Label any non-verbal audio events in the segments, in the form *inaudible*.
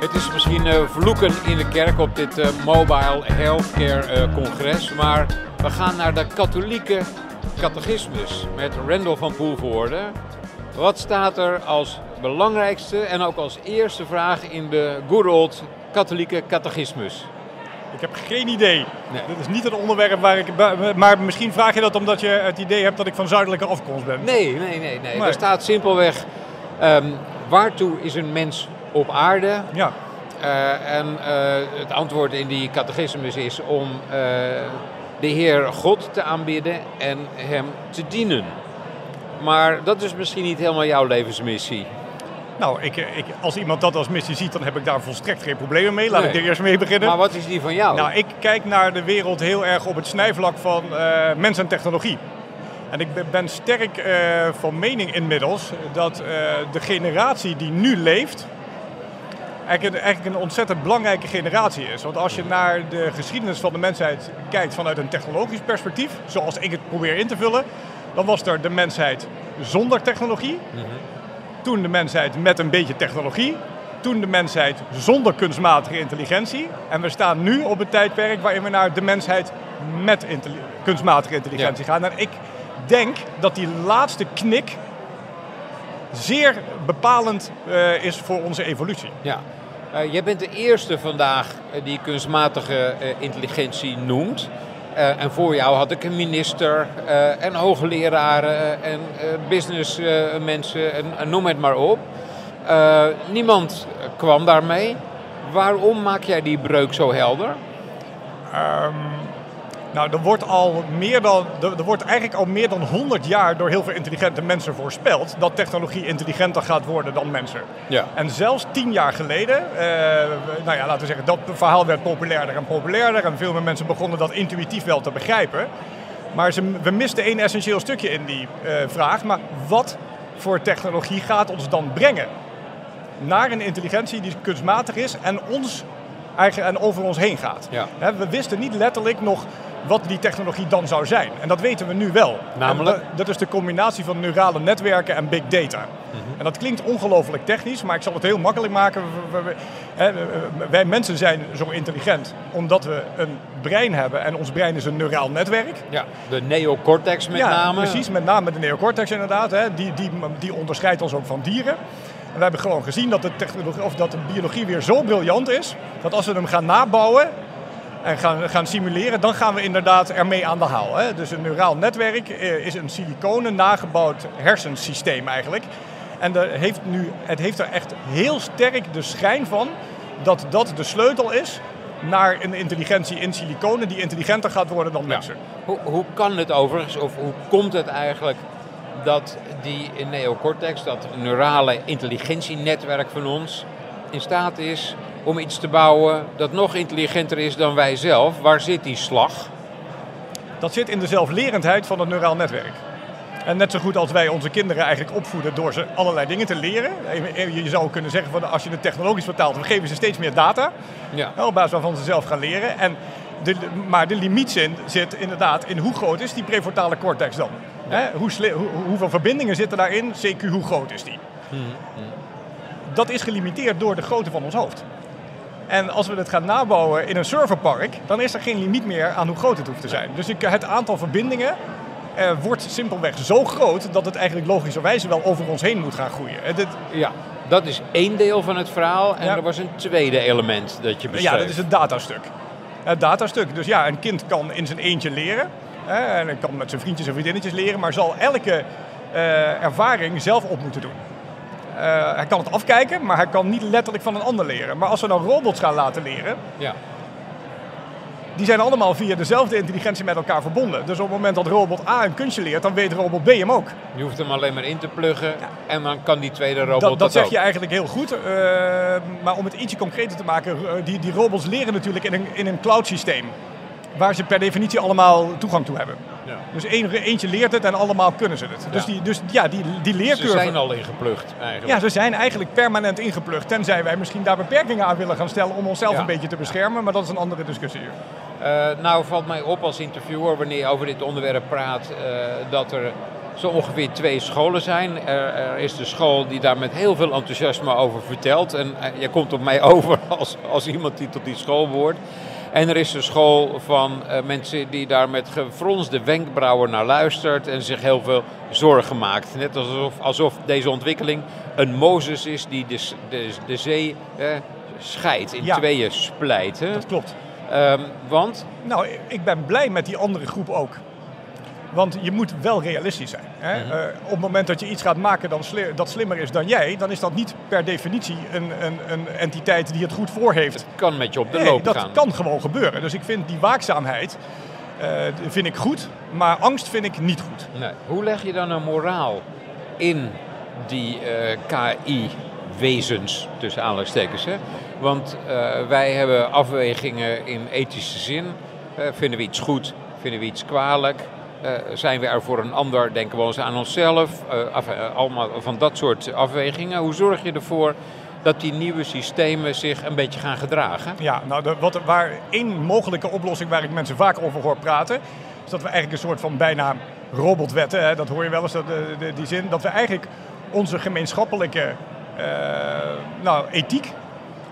Het is misschien uh, vloeken in de kerk op dit uh, Mobile Healthcare uh, Congres, maar we gaan naar de katholieke catechismus met Randall van Poelvoorde. Wat staat er als belangrijkste en ook als eerste vraag in de good old katholieke catechismus? Ik heb geen idee. Nee. Dat is niet het onderwerp waar ik. Maar misschien vraag je dat omdat je het idee hebt dat ik van zuidelijke afkomst ben. Nee, nee, nee. nee. Er staat simpelweg: um, waartoe is een mens op aarde? Ja. Uh, en uh, het antwoord in die catechismus is om uh, de Heer God te aanbidden en Hem te dienen. Maar dat is misschien niet helemaal jouw levensmissie. Nou, ik, ik, als iemand dat als missie ziet, dan heb ik daar volstrekt geen problemen mee. Laat nee. ik er eerst mee beginnen. Maar wat is die van jou? Nou, ik kijk naar de wereld heel erg op het snijvlak van uh, mens en technologie. En ik ben sterk uh, van mening inmiddels dat uh, de generatie die nu leeft, eigenlijk, eigenlijk een ontzettend belangrijke generatie is. Want als je naar de geschiedenis van de mensheid kijkt vanuit een technologisch perspectief, zoals ik het probeer in te vullen, dan was er de mensheid zonder technologie. Mm -hmm. Toen de mensheid met een beetje technologie. Toen de mensheid zonder kunstmatige intelligentie. En we staan nu op het tijdperk waarin we naar de mensheid met intelli kunstmatige intelligentie ja. gaan. En ik denk dat die laatste knik zeer bepalend uh, is voor onze evolutie. Ja. Uh, jij bent de eerste vandaag die kunstmatige uh, intelligentie noemt. Uh, en voor jou had ik een minister uh, en hoogleraren en uh, businessmensen en, en, noem het maar op. niemand kwam daarmee. Waarom maak jij die breuk zo helder? Um, nou, er wordt, al meer dan, er wordt eigenlijk al meer dan 100 jaar door heel veel intelligente mensen voorspeld dat technologie intelligenter gaat worden dan mensen. Ja. En zelfs tien jaar geleden, uh, nou ja, laten we zeggen, dat verhaal werd populairder en populairder en veel meer mensen begonnen dat intuïtief wel te begrijpen. Maar ze, we misten één essentieel stukje in die uh, vraag. Maar wat voor technologie gaat ons dan brengen? Naar een intelligentie die kunstmatig is en ons eigen, en over ons heen gaat. Ja. we wisten niet letterlijk nog wat die technologie dan zou zijn. En dat weten we nu wel. Namelijk? En dat is de combinatie van neurale netwerken en big data. Mm -hmm. En dat klinkt ongelooflijk technisch, maar ik zal het heel makkelijk maken. Wij mensen zijn zo intelligent omdat we een brein hebben en ons brein is een neuraal netwerk. Ja, de neocortex met ja, name. precies, met name de neocortex inderdaad. Hè. Die, die, die onderscheidt ons ook van dieren. En we hebben gewoon gezien dat de, technologie, of dat de biologie weer zo briljant is, dat als we hem gaan nabouwen, en gaan, gaan simuleren, dan gaan we inderdaad ermee aan de haal. Hè? Dus een neuraal netwerk is een siliconen nagebouwd hersensysteem eigenlijk. En er heeft nu, het heeft er echt heel sterk de schijn van dat dat de sleutel is naar een intelligentie in siliconen die intelligenter gaat worden dan Ja. mensen. Hoe, hoe kan het overigens, of hoe komt het eigenlijk dat die neocortex, dat neurale intelligentienetwerk van ons, in staat is om iets te bouwen dat nog intelligenter is dan wij zelf? Waar zit die slag? Dat zit in de zelflerendheid van het neuraal netwerk. En net zo goed als wij onze kinderen eigenlijk opvoeden door ze allerlei dingen te leren. Je zou kunnen zeggen, van als je het technologisch vertaalt, we geven ze steeds meer data. Ja. Op basis waarvan ze zelf gaan leren. En de, maar de limiet zin zit inderdaad in hoe groot is die prefrontale cortex dan? Hè? Hoe hoeveel verbindingen zitten daarin? CQ, hoe groot is die? Dat is gelimiteerd door de grootte van ons hoofd. En als we het gaan nabouwen in een serverpark, dan is er geen limiet meer aan hoe groot het hoeft te zijn. Dus ik, het aantal verbindingen eh, wordt simpelweg zo groot dat het eigenlijk logischerwijze wel over ons heen moet gaan groeien. Ja, dat is één deel van het verhaal. En Ja. er was een tweede element dat je beschreef. ja, dat is het datastuk. Het datastuk. Dus ja, een kind kan in zijn eentje leren. Hè, en kan met zijn vriendjes en vriendinnetjes leren, maar zal elke eh, ervaring zelf op moeten doen. Eh, hij kan het afkijken, maar hij kan niet letterlijk van een ander leren. Maar als we nou robots gaan laten leren, Ja. die zijn allemaal via dezelfde intelligentie met elkaar verbonden. Dus op het moment dat robot A een kunstje leert, dan weet robot B hem ook. Je hoeft hem alleen maar in te pluggen en dan kan die tweede robot Dat, dat, dat zeg ook. je eigenlijk heel goed. eh, maar om het ietsje concreter te maken, eh, die, die robots leren natuurlijk in een, in een cloud systeem. Waar ze per definitie allemaal toegang toe hebben. Dus eentje leert het en allemaal kunnen ze het. Dus, Ja. die, dus ja, die, die Ze leercurve... zijn al ingeplucht eigenlijk. Ja, ze zijn eigenlijk permanent ingeplucht. Tenzij wij misschien daar beperkingen aan willen gaan stellen om onszelf Ja. een beetje te beschermen. Maar dat is een andere discussie. Eh, nou valt mij op als interviewer wanneer je over dit onderwerp praat eh, dat er zo ongeveer twee scholen zijn. Er, er, is de school die daar met heel veel enthousiasme over vertelt. En uh, je komt op mij *laughs* over als, als iemand die tot die school behoort. En er is een school van uh, mensen die daar met gefronste wenkbrauwen naar luistert en zich heel veel zorgen maakt. Net alsof, alsof deze ontwikkeling een Mozes is die de, de, de zee eh, scheidt, in Ja. tweeën splijt. Hè? Dat klopt. Ehm, want, Nou, ik ben blij met die andere groep ook. Want je moet wel realistisch zijn. Hè? Mhm. Eh, op het moment dat je iets gaat maken dan sli- dat slimmer is dan jij, dan is dat niet per definitie een, een, een entiteit die het goed voor heeft. kan met je op de Nee, loop dat gaan. kan gewoon gebeuren. Dus ik vind die waakzaamheid eh, vind ik goed, maar angst vind ik niet goed. Nee. Hoe leg je dan een moraal in die eh, KI-wezens, tussen aanhalingstekens? Hè? Want wij hebben afwegingen in ethische zin. Vinden we iets goed? Vinden we iets kwalijk? Eh, zijn we er voor een ander? Denken we ons aan onszelf? Eh, af- eh, allemaal van dat soort afwegingen. Hoe zorg je ervoor dat die nieuwe systemen zich een beetje gaan gedragen? Ja, nou, de, wat, waar één mogelijke oplossing waar ik mensen vaak over hoor praten, is dat we eigenlijk een soort van bijna robotwetten, hè, dat hoor je wel eens, dat, de, de- die zin, dat we eigenlijk onze gemeenschappelijke nou, ethiek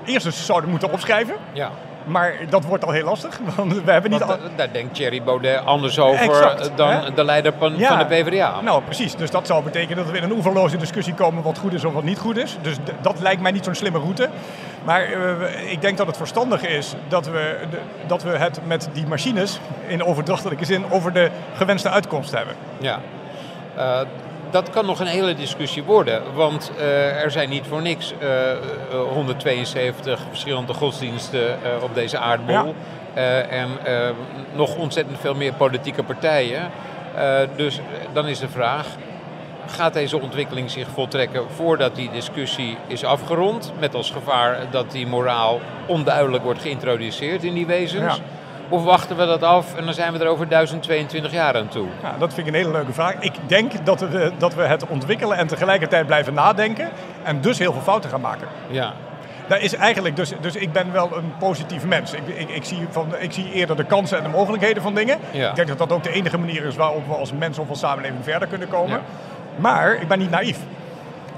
eerst eens zouden moeten opschrijven. Ja. Maar dat wordt al heel lastig, want we hebben niet... Want, al- eh, daar denkt Thierry Baudet anders over Exact, eh, dan hè? de leider van, Ja. van de PvdA. Nou, precies. Dus dat zou betekenen dat we in een oeverloze discussie komen wat goed is of wat niet goed is. Dus dat lijkt mij niet zo'n slimme route. Maar eh, ik denk dat het verstandig is dat we, de- dat we het met die machines, in overdrachtelijke zin, over de gewenste uitkomst hebben. Ja. Dat kan nog een hele discussie worden, want eh, er zijn niet voor niks eh, eh, 172 verschillende godsdiensten eh, op deze aardbol. Ja. Eh, en eh, nog ontzettend veel meer politieke partijen. Eh, dus eh, dan is de vraag, gaat deze ontwikkeling zich voltrekken voordat die discussie is afgerond? Met als gevaar dat die moraal onduidelijk wordt geïntroduceerd in die wezens? Ja. Of wachten we dat af en dan zijn we er over 1022 jaar aan toe? Ja, dat vind ik een hele leuke vraag. Ik denk dat we, dat we het ontwikkelen en tegelijkertijd blijven nadenken. En dus heel veel fouten gaan maken. Ja, Dat is eigenlijk, dus, dus ik ben wel een positief mens. Ik, ik, ik, zie van, ik zie eerder de kansen en de mogelijkheden van dingen. Ja. Ik denk dat dat ook de enige manier is waarop we als mens of als samenleving verder kunnen komen. Ja. Maar ik ben niet naïef.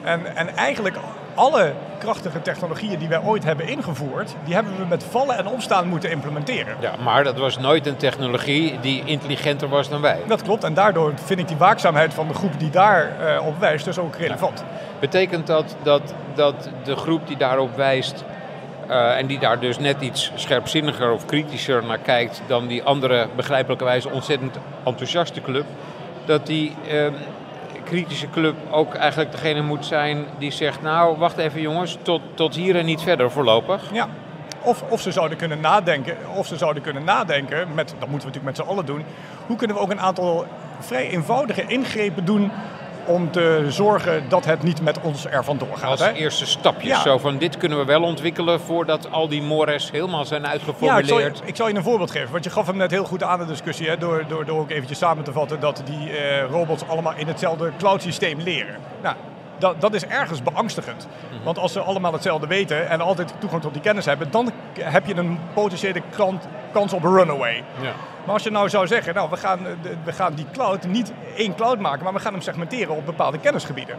En, en eigenlijk alle krachtige technologieën die wij ooit hebben ingevoerd, die hebben we met vallen en opstaan moeten implementeren. Ja, maar dat was nooit een technologie die intelligenter was dan wij. Dat klopt en daardoor vind ik die waakzaamheid van de groep die daar eh, op wijst dus ook relevant. Betekent dat dat, dat de groep die daarop wijst eh, en die daar dus net iets scherpzinniger of kritischer naar kijkt dan die andere begrijpelijkerwijs ontzettend enthousiaste club, dat die eh, kritische club ook eigenlijk degene moet zijn die zegt, nou wacht even jongens, tot, tot hier en niet verder voorlopig. Ja. Of, of ze zouden kunnen nadenken, of ze zouden kunnen nadenken, met, dat moeten we natuurlijk met z'n allen doen, hoe kunnen we ook een aantal vrij eenvoudige ingrepen doen om te zorgen dat het niet met ons er vandoor gaat. Als hè? eerste stapjes. Ja. Zo van dit kunnen we wel ontwikkelen voordat al die mores helemaal zijn Ja, ik zal, uitgeformuleerd. je, ik zal je een voorbeeld geven. Want je gaf hem net heel goed aan de discussie. Hè, door, door, door ook eventjes samen te vatten dat die eh, robots allemaal in hetzelfde cloud systeem leren. Nou, dat, dat is ergens beangstigend. Mhm. Want als ze allemaal hetzelfde weten en altijd toegang tot die kennis hebben, dan heb je een potentiële kans op een runaway. Ja. Maar als je nou zou zeggen, nou, we gaan, eh, we gaan die cloud niet één cloud maken, maar we gaan hem segmenteren op bepaalde kennisgebieden.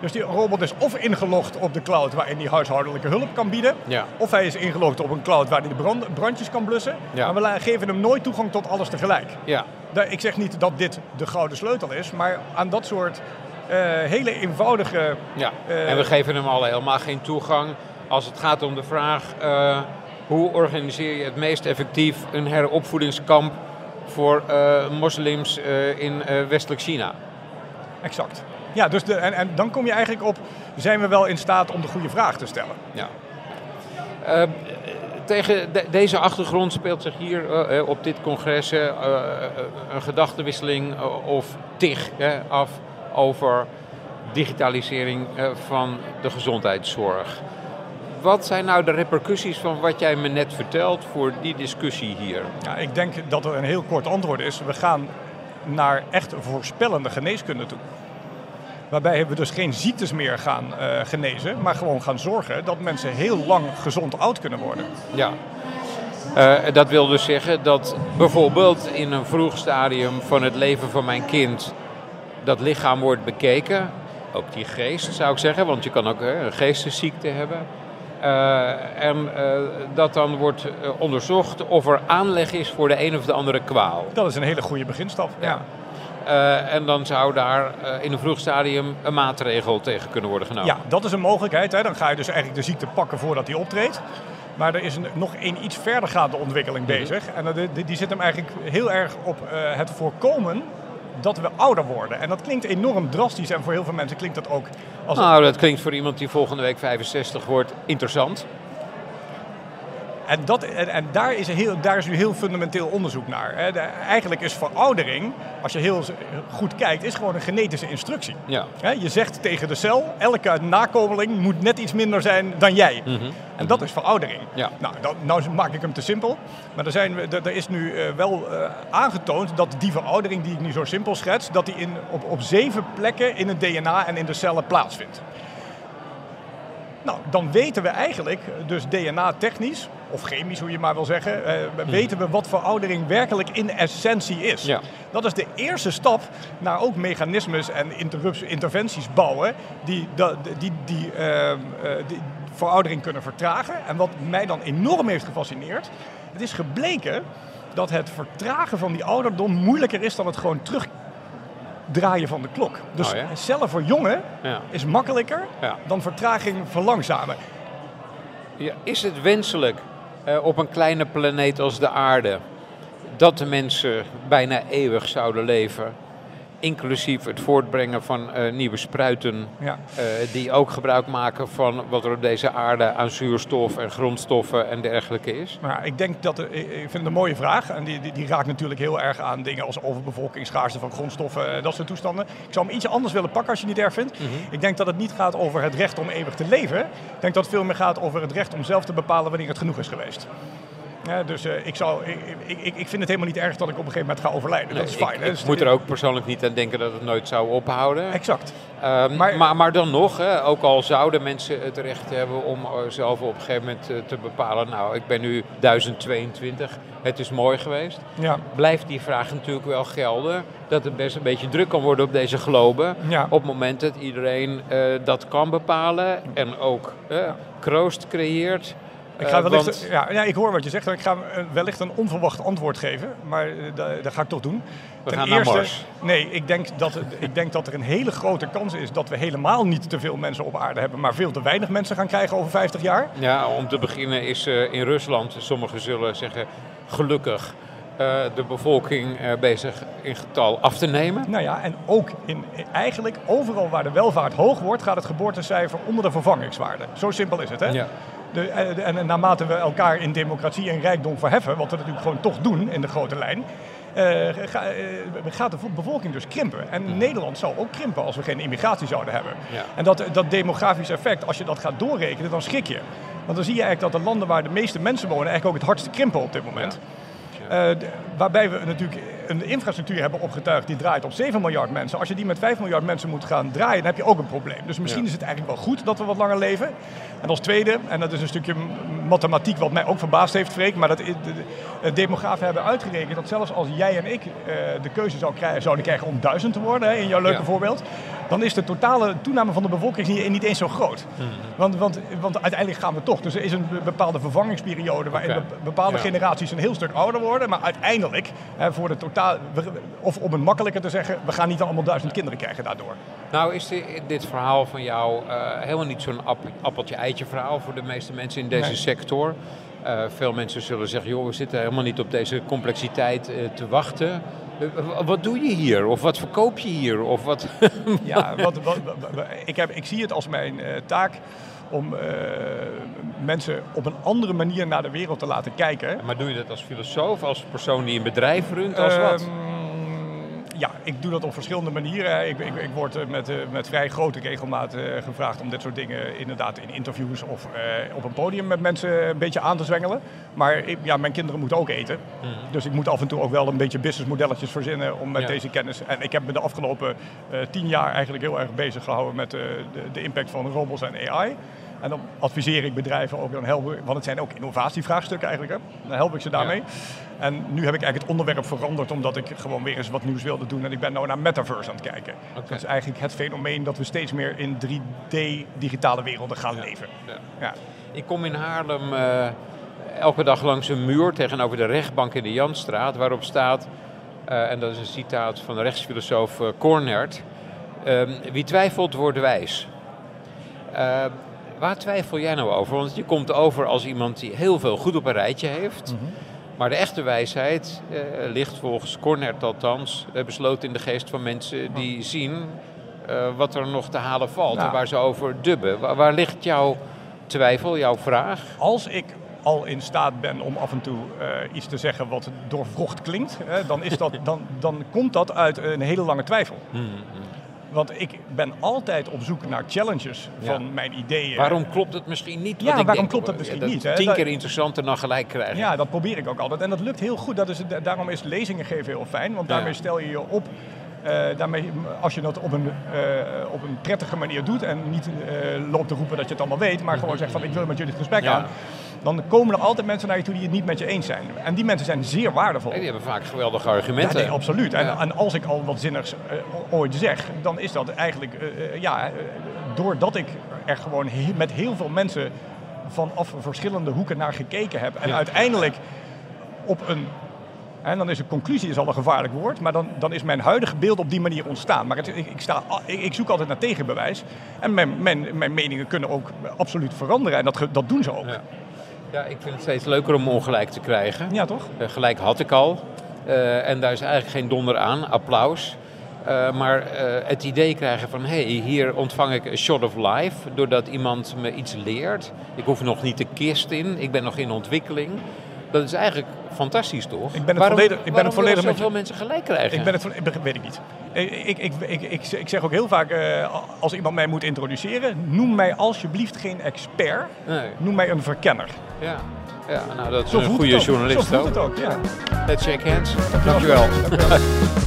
Dus die robot is of ingelogd op de cloud waarin hij huishoudelijke hulp kan bieden, Ja. of hij is ingelogd op een cloud waar hij de brand- brandjes kan blussen. Ja. Maar we geven hem nooit toegang tot alles tegelijk. ja. Ik zeg niet dat dit de gouden sleutel is, maar aan dat soort eh, hele eenvoudige... Ja, Eh, en we geven hem al helemaal geen toegang als het gaat om de vraag hoe organiseer je het meest effectief een heropvoedingskamp voor eh, moslims eh, in eh, westelijk China. Exact. Ja, dus de, en, en dan kom je eigenlijk op, zijn we wel in staat om de goede vraag te stellen? Ja. Eh, tegen de- deze achtergrond speelt zich hier op dit congres een gedachtenwisseling of tig af over digitalisering van de gezondheidszorg. Wat zijn nou de repercussies van wat jij me net vertelt voor die discussie hier? Ja, ik denk dat er een heel kort antwoord is. We gaan naar echt voorspellende geneeskunde toe. Waarbij we dus geen ziektes meer gaan eh, genezen, maar gewoon gaan zorgen dat mensen heel lang gezond oud kunnen worden. Ja. Eh, dat wil dus zeggen dat bijvoorbeeld in een vroeg stadium van het leven van mijn kind dat lichaam wordt bekeken. Ook die geest zou ik zeggen, want je kan ook een geestesziekte hebben. Uh, en uh, dat dan wordt uh, onderzocht of er aanleg is voor de een of de andere kwaal. Dat is een hele goede beginstap. Ja. en dan zou daar in een vroeg stadium een maatregel tegen kunnen worden genomen. Ja, dat is een mogelijkheid. Hè. Dan ga je dus eigenlijk de ziekte pakken voordat die optreedt. Maar er is een, nog een iets verdergaande ontwikkeling -hmm. bezig. En die, die zit hem eigenlijk heel erg op het voorkomen dat we ouder worden. En dat klinkt enorm drastisch en voor heel veel mensen klinkt dat ook als... Nou, dat klinkt voor iemand die volgende week 65 wordt interessant. En, dat, en, en daar, is heel, daar is nu heel fundamenteel onderzoek naar. Hè. De, eigenlijk is veroudering, als je heel goed kijkt, is gewoon een genetische instructie. Ja. Hè, je zegt tegen de cel, elke nakomeling moet net iets minder zijn dan jij. Mm -hmm. En dat is veroudering. Ja. Nou, nou maak ik hem te simpel. Maar er, zijn, er, er is nu uh, wel uh, aangetoond dat die veroudering die ik nu zo simpel schets, dat die in, op, op zeven plekken in het DNA en in de cellen plaatsvindt. Nou, dan weten we eigenlijk, dus DNA-technisch, of chemisch hoe je maar wil zeggen, uh, weten we wat veroudering werkelijk in essentie is. Ja. Dat is de eerste stap naar ook mechanismes en interventies bouwen die, die, die, die, uh, die veroudering kunnen vertragen. En wat mij dan enorm heeft gefascineerd, het is gebleken dat het vertragen van die ouderdom moeilijker is dan het gewoon terug draaien van de klok. Dus Oh ja? cellen verjongen Ja. is makkelijker Ja. dan vertraging verlangzamen. Is het wenselijk eh, op een kleine planeet als de aarde dat de mensen bijna eeuwig zouden leven? Inclusief het voortbrengen van eh, nieuwe spruiten Ja. eh, die ook gebruik maken van wat er op deze aarde aan zuurstof en grondstoffen en dergelijke is? Maar ik denk dat, er- ik vind het een mooie vraag. En die, die, die raakt natuurlijk heel erg aan dingen als overbevolking, schaarste van grondstoffen, eh, dat soort toestanden. Ik zou hem ietsje anders willen pakken als je het niet erg vindt. Ik denk dat het niet gaat over het recht om eeuwig te leven. Ik denk dat het veel meer gaat over het recht om zelf te bepalen wanneer het genoeg is geweest. Ja, dus eh, ik, zou, ik, ik, ik- vind het helemaal niet erg dat ik op een gegeven moment ga overlijden. dat is fijn. Ik, hè. Dus- moet er ook persoonlijk niet aan denken dat het nooit zou ophouden. Exact. Ehm, Maar- maar, maar, dan nog, hè, ook al zouden mensen het recht hebben om eh, zelf op een gegeven moment eh, te bepalen, nou, ik ben nu 1022, het is mooi geweest. Ja. Blijft die vraag natuurlijk wel gelden, dat het best een beetje druk kan worden op deze globe. Ja. Op het moment dat iedereen dat kan bepalen en ook kroost creëert. Ik, ga Eh, wellicht, want- ja, ja, ik hoor wat je zegt. Ik ga eh, wellicht een onverwacht antwoord geven. Maar eh, da- dat ga ik toch doen. We gaan naar Mars. Nee, ik denk, dat, ik denk dat er een hele grote kans is dat we helemaal niet te veel mensen op aarde hebben. Maar veel te weinig mensen gaan krijgen over 50 jaar. Ja, om te beginnen is in Rusland, sommigen zullen zeggen gelukkig, de bevolking bezig in getal af te nemen. Nou ja, en ook in, eigenlijk overal waar de welvaart hoog wordt, gaat het geboortecijfer onder de vervangingswaarde. Zo simpel is het, hè? Ja. De, en, en naarmate we elkaar in democratie en rijkdom verheffen, wat we natuurlijk gewoon toch doen in de grote lijn, eh, ga- eh, gaat de bevolking dus krimpen. En Nederland zou ook krimpen als we geen immigratie zouden hebben. Ja. En dat, dat demografisch effect, als je dat gaat doorrekenen, dan schrik je. Want dan zie je eigenlijk dat de landen waar de meeste mensen wonen eigenlijk ook het hardste krimpen op dit moment. Eh, d- waarbij we natuurlijk een infrastructuur hebben opgetuigd die draait op 7 miljard mensen. Als je die met 5 miljard mensen moet gaan draaien, dan heb je ook een probleem. Dus misschien Ja. is het eigenlijk wel goed dat we wat langer leven. En als tweede, en dat is een stukje mathematiek wat mij ook verbaasd heeft, Freek, maar dat de, de, de demografen hebben uitgerekend dat zelfs als jij en ik eh, de keuze zou krijgen, zouden krijgen om duizend te worden, hè, in jouw leuke Ja. voorbeeld, dan is de totale toename van de bevolking niet, niet eens zo groot. Mhm. Want, want, want uiteindelijk gaan we toch. Dus er is een be- bepaalde vervangingsperiode waarin bepaalde Ja. generaties een heel stuk ouder worden. Maar uiteindelijk, voor de totaal, of om het makkelijker te zeggen, we gaan niet allemaal duizend kinderen krijgen daardoor. Nou is di- dit verhaal van jou eh, helemaal niet zo'n app- appeltje-eitje verhaal voor de meeste mensen in deze Nee. sector. Eh, veel mensen zullen zeggen, joh, we zitten helemaal niet op deze complexiteit eh, te wachten. Wat doe je hier? Of wat verkoop je hier? Of wat... *laughs* Ja, wat, wat, ik, heb, ik zie het als mijn taak om eh, mensen op een andere manier naar de wereld te laten kijken. maar doe je dat als filosoof, als persoon die een bedrijf runt, als wat? Ehm, ja, ik doe dat op verschillende manieren. Ik, ik, ik word eh, met, eh, met vrij grote regelmaat gevraagd om dit soort dingen inderdaad in interviews of op een podium met mensen een beetje aan te zwengelen. Maar ik- ja, mijn kinderen moeten ook eten. Dus ik moet af en toe ook wel een beetje businessmodelletjes verzinnen om met Ja. deze kennis. En ik heb me de afgelopen tien jaar eigenlijk heel erg bezig gehouden met de, de impact van robots en AI. En dan adviseer ik bedrijven ook, dan help ik, want het zijn ook innovatievraagstukken eigenlijk. Hè? Dan help ik ze daarmee. En nu heb ik eigenlijk het onderwerp veranderd omdat ik gewoon weer eens wat nieuws wilde doen. En ik ben nu naar Metaverse aan het kijken. Dat is eigenlijk het fenomeen dat we steeds meer in 3D-digitale werelden gaan leven. Ja. Ik kom in Haarlem uh, elke dag langs een muur tegenover de rechtbank in de Janstraat, waarop staat, uh, en dat is een citaat van de rechtsfilosoof uh, Cornert, wie twijfelt wordt wijs. Waar twijfel jij nou over? Want je komt over als iemand die heel veel goed op een rijtje heeft. Mm -hmm. Maar de echte wijsheid uh, ligt volgens Cornert althans uh, besloten in de geest van mensen die zien uh, wat er nog te halen valt nou. en waar ze over dubben. Waar, waar, ligt jouw twijfel, jouw vraag? Als ik al in staat ben om af en toe iets te zeggen wat doorvrocht klinkt, dan, is dat, *laughs* dan, dan komt dat uit een hele lange twijfel. Hmm. Want ik ben altijd op zoek naar challenges van ja. mijn ideeën. Waarom klopt het misschien niet? Ja, ik waarom denk, klopt het misschien dat niet? Hè? Tien keer interessanter dan gelijk krijgen. Ja, dat probeer ik ook altijd. En dat lukt heel goed. Dat is, daarom is lezingen geven heel fijn. Want daarmee stel je je op uh, daarmee, als je dat op een, uh, op een prettige manier doet en niet uh, loopt te roepen dat je het allemaal weet, maar gewoon zegt van ik wil met jullie het gesprek ja. aan, dan komen er altijd mensen naar je toe die het niet met je eens zijn. En die mensen zijn zeer waardevol. En die hebben vaak geweldige argumenten. Ja, nee, absoluut. En, en, als ik al wat zinnigs ooit zeg, dan is dat eigenlijk, ja, doordat ik er gewoon he met heel veel mensen vanaf verschillende hoeken naar gekeken heb en ja. uiteindelijk op een en dan is de conclusie is al een gevaarlijk woord, maar dan, dan is mijn huidige beeld op die manier ontstaan. Maar het, ik, ik, sta, ik, ik, zoek altijd naar tegenbewijs. En mijn, mijn, mijn meningen kunnen ook absoluut veranderen en dat, dat doen ze ook. Ja. Ja. ik vind het steeds leuker om ongelijk te krijgen. Ja, toch? Uh, gelijk had ik al. Uh, en daar is eigenlijk geen donder aan, applaus. Uh, maar het idee krijgen van, hé, hey, hier ontvang ik een shot of life, doordat iemand me iets leert. Ik hoef nog niet de kist in, ik ben nog in ontwikkeling. Dat is eigenlijk fantastisch, toch? Ik ben het waarom, volledig, ik ben het volledig met zoveel mensen gelijk krijgen? Ik ben het, weet ik niet. Ik, ik, ik, ik, ik zeg ook heel vaak, uh, als iemand mij moet introduceren, noem mij alsjeblieft geen expert, nee. noem mij een verkenner. Ja, ja nou dat is Zo een goede journalist Zo voelt het ook, ja. Let's shake hands. Dankjewel. Dankjewel. *laughs*